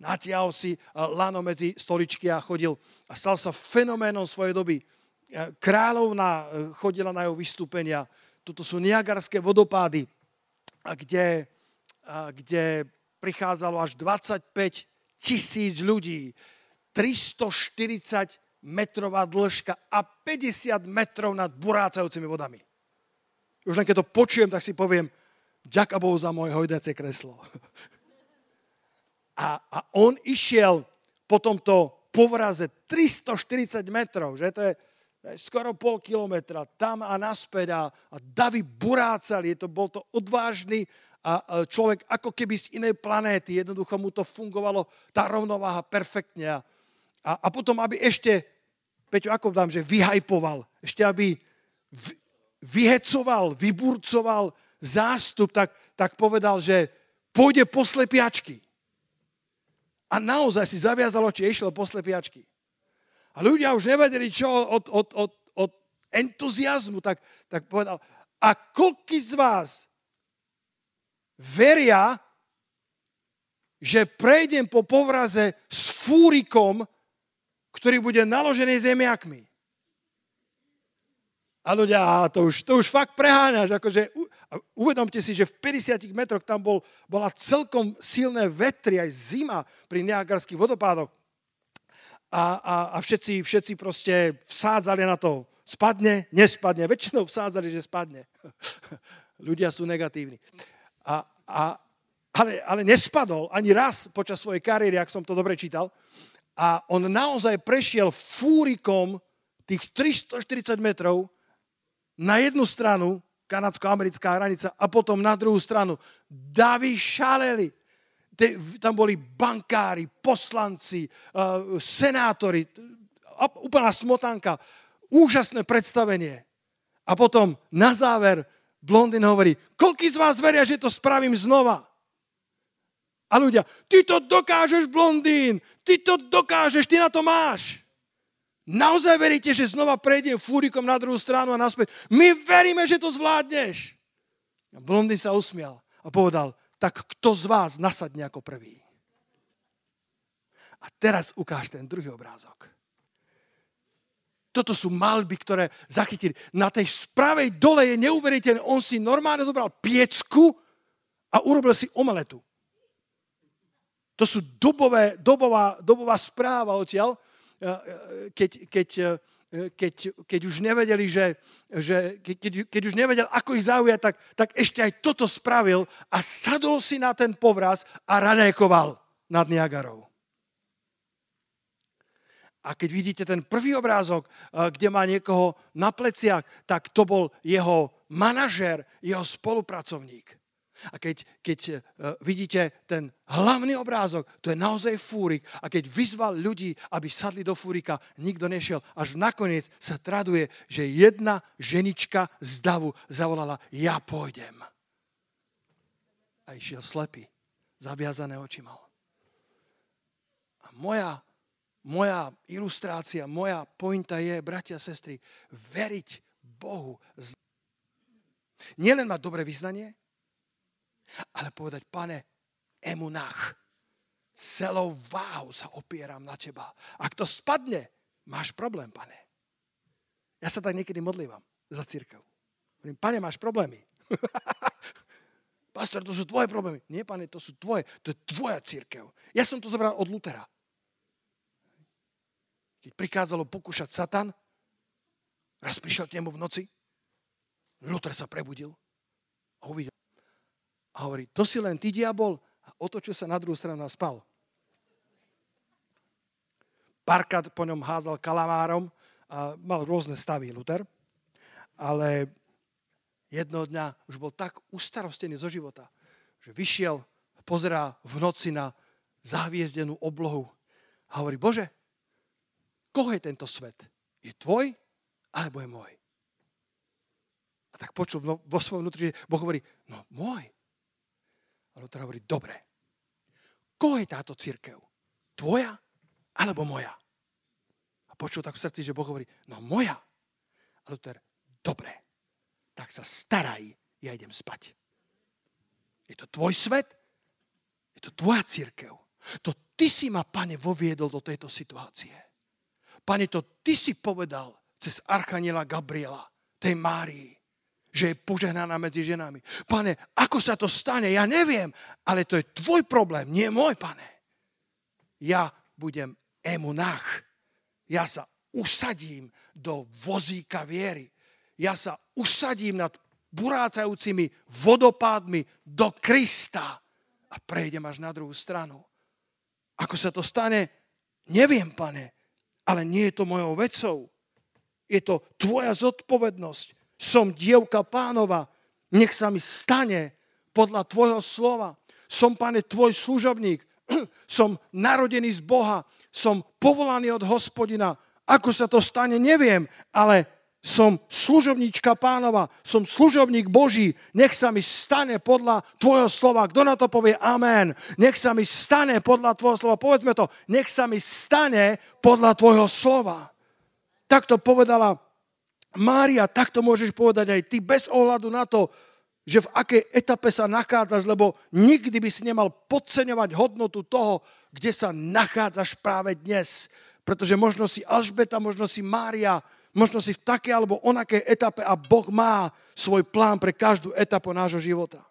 natiahol si eh, lano medzi stoličky a chodil a stal sa fenoménom svojej doby. Eh, kráľovna eh, chodila na jeho vystúpenia. Toto sú Niagarské vodopády, kde, kde prichádzalo až 25 tisíc ľudí, 340 metrová dĺžka a 50 metrov nad burácajúcimi vodami. Už len keď to počujem, tak si poviem, ďaká Bohu za moje hojdacie kreslo. A, a on išiel po tomto povraze 340 metrov, že to je, to je skoro pol kilometra, tam a naspäť a, a davy burácali, to, bol to odvážny a, a človek ako keby z inej planéty, jednoducho mu to fungovalo, tá rovnováha perfektne. A, a potom, aby ešte, Peťo, ako dám, že vyhajpoval, ešte aby vyhecoval, vyburcoval zástup, tak, tak povedal, že pôjde po slepiačky. A naozaj si zaviazal oči, išiel po slepiačky. A ľudia už nevedeli, čo od, od, od, od entuziasmu, tak, tak povedal, a koľky z vás veria, že prejdem po povraze s fúrikom, ktorý bude naložený zemiakmi. A ľudia, to už, to už fakt preháňaš. Akože, uvedomte si, že v 50 metroch tam bol, bola celkom silné vetry, aj zima pri Niagarských vodopádoch. A, a, a všetci, všetci proste vsádzali na to, spadne, nespadne. Väčšinou vsádzali, že spadne. ľudia sú negatívni. A, a, ale, ale nespadol ani raz počas svojej kariéry, ak som to dobre čítal. A on naozaj prešiel fúrikom tých 340 metrov na jednu stranu kanadsko-americká hranica a potom na druhú stranu. Davy šaleli. Tam boli bankári, poslanci, uh, senátori, úplná smotanka. Úžasné predstavenie. A potom na záver Blondin hovorí, koľký z vás veria, že to spravím znova? A ľudia, ty to dokážeš, Blondín, ty to dokážeš, ty na to máš. Naozaj veríte, že znova prejdem fúrikom na druhú stranu a naspäť? My veríme, že to zvládneš. A Blondin sa usmial a povedal, tak kto z vás nasadne ako prvý? A teraz ukáž ten druhý obrázok. Toto sú malby, ktoré zachytili. Na tej pravej dole je neuveriteľné. On si normálne zobral piecku a urobil si omeletu. To sú dobové, dobová, dobová správa odtiaľ keď, keď, keď, keď už nevedeli, že, že keď, keď už nevedel, ako ich zaujať, tak, tak ešte aj toto spravil a sadol si na ten povraz a ranékoval nad Niagarou. A keď vidíte ten prvý obrázok, kde má niekoho na pleciach, tak to bol jeho manažer, jeho spolupracovník. A keď, keď uh, vidíte ten hlavný obrázok, to je naozaj fúrik. A keď vyzval ľudí, aby sadli do fúrika, nikto nešiel. Až nakoniec sa traduje, že jedna ženička z davu zavolala, ja pôjdem. A išiel slepý, zaviazané oči mal. A moja, moja ilustrácia, moja pointa je, bratia sestry, veriť Bohu. Nielen mať dobré vyznanie, ale povedať, pane, emunach, celou váhou sa opieram na teba. Ak to spadne, máš problém, pane. Ja sa tak niekedy modlívam za církev. Pane, máš problémy. Pastor, to sú tvoje problémy. Nie, pane, to sú tvoje. To je tvoja církev. Ja som to zobral od Lutera. Keď prichádzalo pokúšať Satan, raz prišiel k nemu v noci, Luther sa prebudil a uvidel. A hovorí, to si len ty, diabol, a otočil sa na druhú stranu a spal. Párkrát po ňom házal kalamárom a mal rôzne stavy Luther, ale jednoho dňa už bol tak ustarostený zo života, že vyšiel, pozerá v noci na zahviezdenú oblohu a hovorí, Bože, koho je tento svet? Je tvoj alebo je môj? A tak počul no, vo svojom vnútri, že Boh hovorí, no môj. A Luther hovorí, dobre. Koho je táto církev? Tvoja alebo moja? A počul tak v srdci, že Boh hovorí, no moja. A Luther, dobre tak sa staraj, ja idem spať. Je to tvoj svet, je to tvoja církev. To ty si ma, pane, voviedol do tejto situácie. Pane, to ty si povedal cez Archaniela Gabriela, tej Márii, že je požehnaná medzi ženami. Pane, ako sa to stane, ja neviem, ale to je tvoj problém, nie môj, pane. Ja budem emunach. Ja sa usadím do vozíka viery ja sa usadím nad burácajúcimi vodopádmi do Krista a prejdem až na druhú stranu. Ako sa to stane, neviem, pane, ale nie je to mojou vecou. Je to tvoja zodpovednosť. Som dievka pánova. Nech sa mi stane podľa tvojho slova. Som, pane, tvoj služobník. Som narodený z Boha. Som povolaný od hospodina. Ako sa to stane, neviem, ale som služobníčka pánova, som služobník Boží, nech sa mi stane podľa tvojho slova. Kto na to povie amen? Nech sa mi stane podľa tvojho slova. Povedzme to, nech sa mi stane podľa tvojho slova. Takto povedala Mária, takto môžeš povedať aj ty, bez ohľadu na to, že v akej etape sa nachádzaš, lebo nikdy by si nemal podceňovať hodnotu toho, kde sa nachádzaš práve dnes. Pretože možno si Alžbeta, možno si Mária, Možno si v takej alebo onakej etape a Boh má svoj plán pre každú etapu nášho života.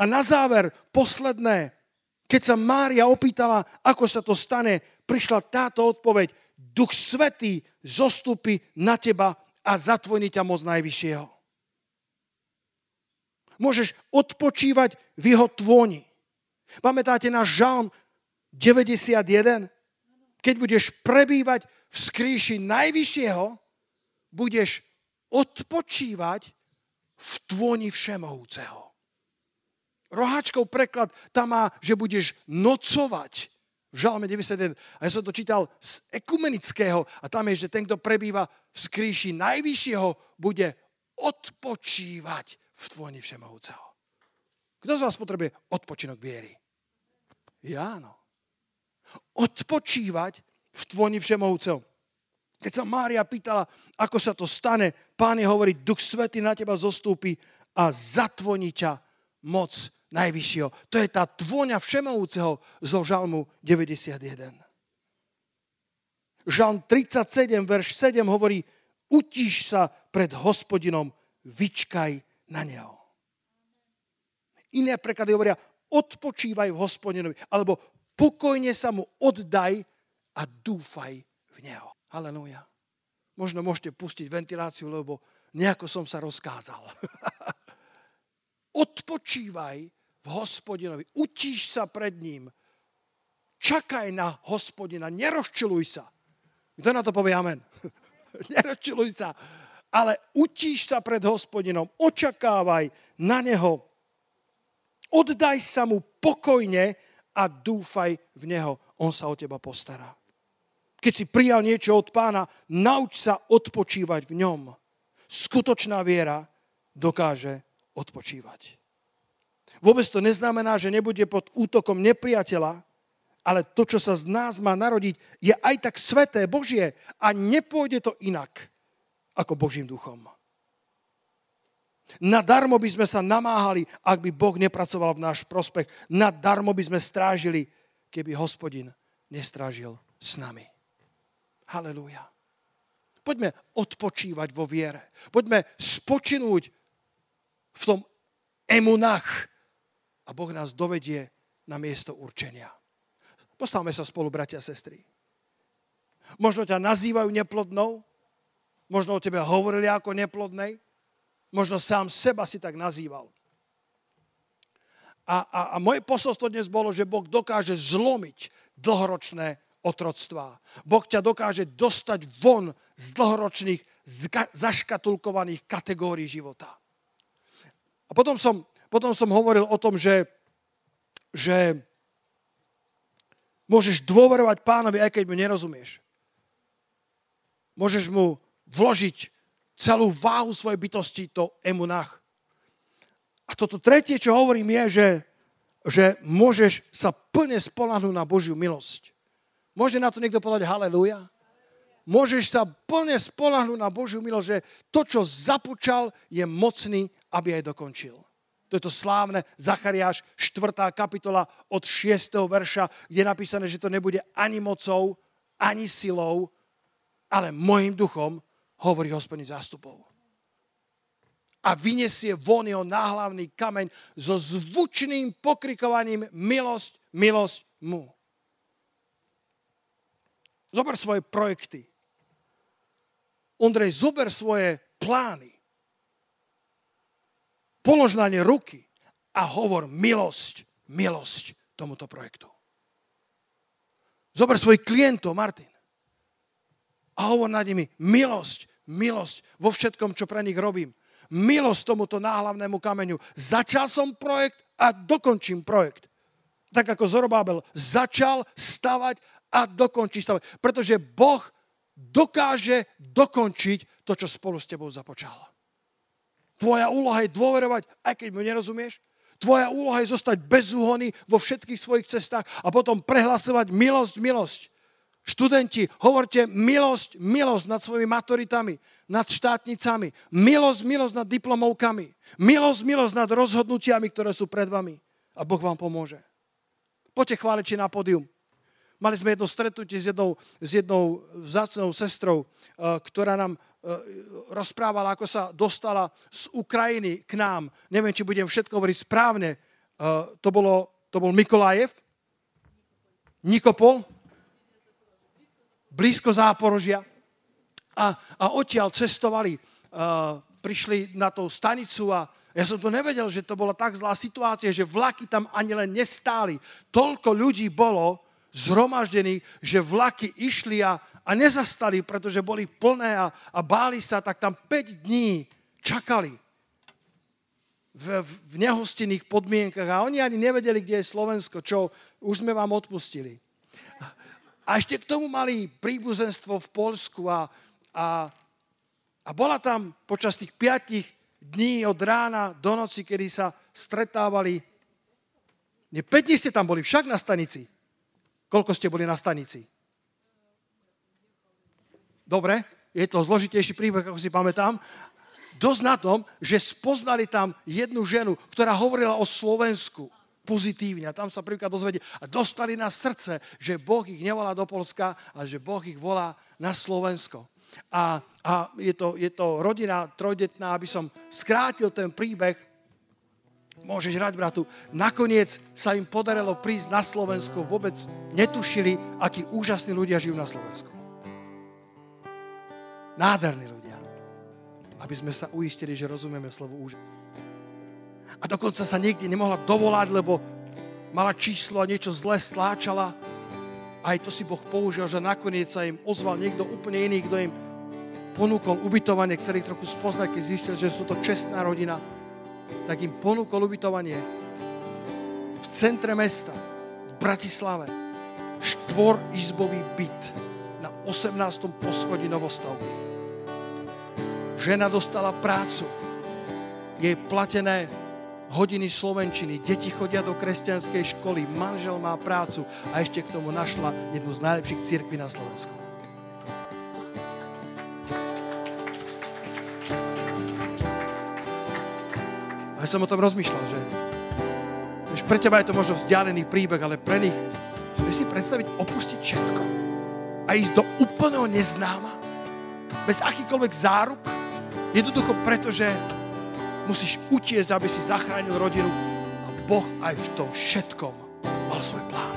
A na záver, posledné, keď sa Mária opýtala, ako sa to stane, prišla táto odpoveď. Duch Svetý zostupí na teba a zatvojní ťa moc najvyššieho. Môžeš odpočívať v jeho tvoni. Pamätáte na žalm 91? Keď budeš prebývať v skríši najvyššieho, budeš odpočívať v tvoni všemovúceho. Roháčkov preklad tam má, že budeš nocovať v Žalme 91. A ja som to čítal z ekumenického a tam je, že ten, kto prebýva v skríši najvyššieho, bude odpočívať v tvoni všemovúceho. Kto z vás potrebuje odpočinok viery? Ja, áno. Odpočívať v tvoni všemovúceho. Keď sa Mária pýtala, ako sa to stane, pán je hovorí, Duch Svety na teba zostúpi a zatvoní ťa moc najvyššieho. To je tá tvoňa všemovúceho zo žalmu 91. Žalm 37, verš 7 hovorí, utíš sa pred hospodinom, vyčkaj na neho. Iné preklady hovoria, odpočívaj v hospodinovi, alebo pokojne sa mu oddaj a dúfaj v neho. Halelúja. Možno môžete pustiť ventiláciu, lebo nejako som sa rozkázal. Odpočívaj hospodinovi. Utíš sa pred ním. Čakaj na hospodina. Nerozčiluj sa. Kto na to povie amen? Nerozčiluj sa. Ale utíš sa pred hospodinom. Očakávaj na neho. Oddaj sa mu pokojne a dúfaj v neho. On sa o teba postará. Keď si prijal niečo od pána, nauč sa odpočívať v ňom. Skutočná viera dokáže odpočívať. Vôbec to neznamená, že nebude pod útokom nepriateľa, ale to, čo sa z nás má narodiť, je aj tak sveté, Božie a nepôjde to inak ako Božím duchom. Nadarmo by sme sa namáhali, ak by Boh nepracoval v náš prospech. Nadarmo by sme strážili, keby hospodin nestrážil s nami. Halelúja. Poďme odpočívať vo viere. Poďme spočinúť v tom emunach a Boh nás dovedie na miesto určenia. Postavme sa spolu, bratia a sestry. Možno ťa nazývajú neplodnou, možno o tebe hovorili ako neplodnej, možno sám seba si tak nazýval. A, a, a moje posolstvo dnes bolo, že Boh dokáže zlomiť dlhoročné otroctvá. Boh ťa dokáže dostať von z dlhoročných zaškatulkovaných kategórií života. A potom som, potom som hovoril o tom, že, že môžeš dôverovať pánovi, aj keď mu nerozumieš. Môžeš mu vložiť celú váhu svojej bytosti to emunach. A toto tretie, čo hovorím, je, že, že môžeš sa plne spolahnúť na Božiu milosť. Môže na to niekto povedať haleluja? Môžeš sa plne spolahnúť na Božiu milosť, že to, čo započal, je mocný, aby aj dokončil. To je to slávne Zachariáš 4. kapitola od 6. verša, kde je napísané, že to nebude ani mocou, ani silou, ale môjim duchom, hovorí hospodin zástupov a vyniesie von jeho náhlavný kameň so zvučným pokrikovaním milosť, milosť mu. Zober svoje projekty. Ondrej, zober svoje plány. Polož na ne ruky a hovor milosť, milosť tomuto projektu. Zober svojich klientov, Martin. A hovor nad nimi milosť, milosť vo všetkom, čo pre nich robím milosť tomuto náhlavnému kameňu. Začal som projekt a dokončím projekt. Tak ako Zorobábel začal stavať a dokončí stavať. Pretože Boh dokáže dokončiť to, čo spolu s tebou započal. Tvoja úloha je dôverovať, aj keď mu nerozumieš. Tvoja úloha je zostať bezúhony vo všetkých svojich cestách a potom prehlasovať milosť, milosť. Študenti, hovorte milosť, milosť nad svojimi maturitami, nad štátnicami, milosť, milosť nad diplomovkami, milosť, milosť nad rozhodnutiami, ktoré sú pred vami. A Boh vám pomôže. Poďte chváliči na pódium. Mali sme jedno stretnutie s jednou, s jednou vzácnou sestrou, eh, ktorá nám rozprávala, ako sa dostala z Ukrajiny k nám. Neviem, či budem všetko hovoriť správne. Eh, to, bolo, to bol Mikolajev, Nikopol, blízko Záporožia. A, a odtiaľ cestovali, uh, prišli na tú stanicu a ja som to nevedel, že to bola tak zlá situácia, že vlaky tam ani len nestáli. Toľko ľudí bolo zhromaždených, že vlaky išli a, a nezastali, pretože boli plné a, a báli sa, tak tam 5 dní čakali v, v nehostinných podmienkach a oni ani nevedeli, kde je Slovensko, čo už sme vám odpustili. A ešte k tomu mali príbuzenstvo v Polsku a, a, a bola tam počas tých piatich dní od rána do noci, kedy sa stretávali. Nie, 5 dní ste tam boli, však na stanici. Koľko ste boli na stanici? Dobre, je to zložitejší príbeh, ako si pamätám. Dosť na tom, že spoznali tam jednu ženu, ktorá hovorila o Slovensku pozitívne. A tam sa prvýkrát dozvedie. A dostali na srdce, že Boh ich nevolá do Polska, ale že Boh ich volá na Slovensko. A, a je, to, je to rodina trojdetná, aby som skrátil ten príbeh, môžeš hrať, bratu. Nakoniec sa im podarilo prísť na Slovensko, vôbec netušili, akí úžasní ľudia žijú na Slovensku. Nádherní ľudia. Aby sme sa uistili, že rozumieme slovo úžasný a dokonca sa niekde nemohla dovolať, lebo mala číslo a niečo zle stláčala. Aj to si Boh použil, že nakoniec sa im ozval niekto úplne iný, kto im ponúkol ubytovanie, chceli trochu spoznať, keď zistil, že sú to čestná rodina, tak im ponúkol ubytovanie v centre mesta, v Bratislave, štvorizbový byt na 18. poschodí novostavby. Žena dostala prácu, jej platené hodiny slovenčiny, deti chodia do kresťanskej školy, manžel má prácu a ešte k tomu našla jednu z najlepších církví na Slovensku. A ja som o tom rozmýšľal, že vieš, pre teba je to možno vzdialený príbeh, ale pre nich, vieš si predstaviť opustiť všetko a ísť do úplného neznáma, bez akýkoľvek záruk, jednoducho preto, že musíš utiesť, aby si zachránil rodinu a Boh aj v tom všetkom mal svoj plán.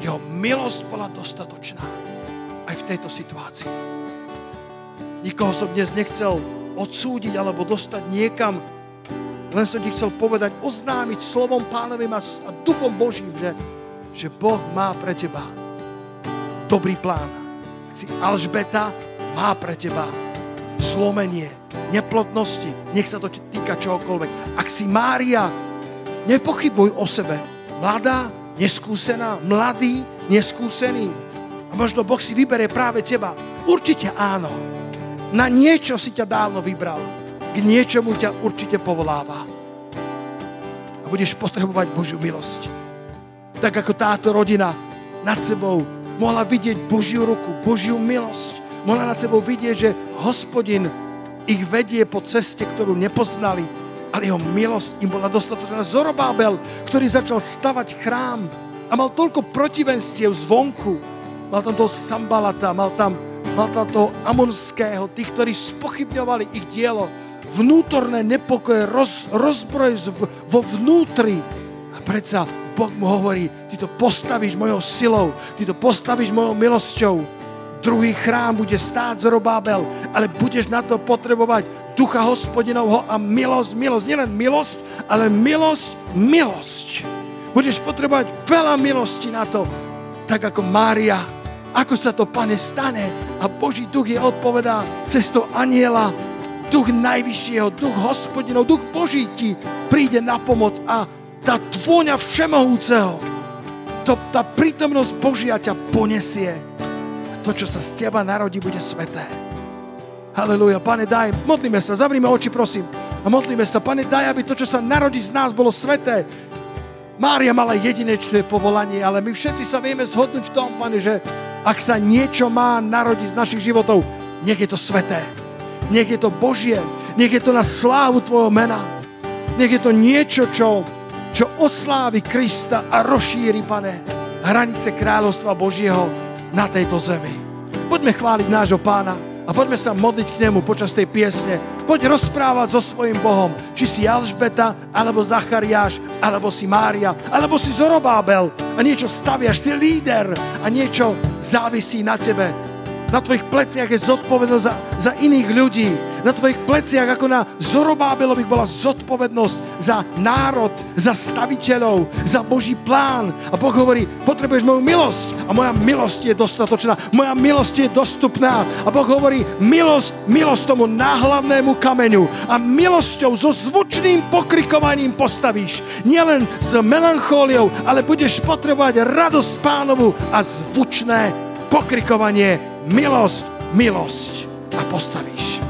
Jeho milosť bola dostatočná aj v tejto situácii. Nikoho som dnes nechcel odsúdiť alebo dostať niekam, len som ti chcel povedať, oznámiť slovom pánovým a duchom Božím, že, že Boh má pre teba dobrý plán. Si Alžbeta, má pre teba zlomenie, neplodnosti, nech sa to týka čohokoľvek. Ak si Mária, nepochybuj o sebe. Mladá, neskúsená, mladý, neskúsený. A možno Boh si vyberie práve teba. Určite áno. Na niečo si ťa dávno vybral. K niečomu ťa určite povoláva. A budeš potrebovať Božiu milosť. Tak ako táto rodina nad sebou mohla vidieť Božiu ruku, Božiu milosť. Mohla nad sebou vidieť, že hospodin ich vedie po ceste, ktorú nepoznali, ale jeho milosť im bola dostatočná. Zorobábel, ktorý začal stavať chrám a mal toľko protivenstiev zvonku, mal tam toho Sambalata, mal tam, mal tam toho Amonského, tých, ktorí spochybňovali ich dielo, vnútorné nepokoje, roz, rozbroj vo vnútri. A predsa Boh mu hovorí, ty to postavíš mojou silou, ty to postavíš mojou milosťou Druhý chrám bude stáť Zorobábel, ale budeš na to potrebovať ducha hospodinovho a milosť, milosť. Nielen milosť, ale milosť, milosť. Budeš potrebovať veľa milosti na to, tak ako Mária. Ako sa to, pane, stane? A Boží duch je odpovedá to aniela, duch najvyššieho, duch hospodinov, duch Boží ti príde na pomoc a tá tvôňa všemohúceho, to, tá prítomnosť Božia ťa ponesie to, čo sa z teba narodí, bude sveté. Halelúja. Pane, daj, modlíme sa, zavrime oči, prosím. A modlíme sa, Pane, daj, aby to, čo sa narodí z nás, bolo sveté. Mária mala jedinečné povolanie, ale my všetci sa vieme zhodnúť v tom, Pane, že ak sa niečo má narodiť z našich životov, nech je to sveté. Nech je to Božie. Nech je to na slávu Tvojho mena. Nech je to niečo, čo, čo oslávi Krista a rozšíri, Pane, hranice kráľovstva Božieho na tejto zemi. Poďme chváliť nášho pána a poďme sa modliť k nemu počas tej piesne. Poď rozprávať so svojim Bohom, či si Alžbeta, alebo Zachariáš, alebo si Mária, alebo si Zorobábel a niečo staviaš, si líder a niečo závisí na tebe. Na tvojich pleciach je zodpovednosť za, za iných ľudí na tvojich pleciach, ako na Zorobábelových bola zodpovednosť za národ, za staviteľov, za Boží plán. A Boh hovorí, potrebuješ moju milosť a moja milosť je dostatočná, moja milosť je dostupná. A Boh hovorí, milosť, milosť tomu náhlavnému kameňu a milosťou, so zvučným pokrikovaním postavíš. Nielen s melanchóliou, ale budeš potrebovať radosť pánovu a zvučné pokrikovanie, milosť, milosť a postavíš.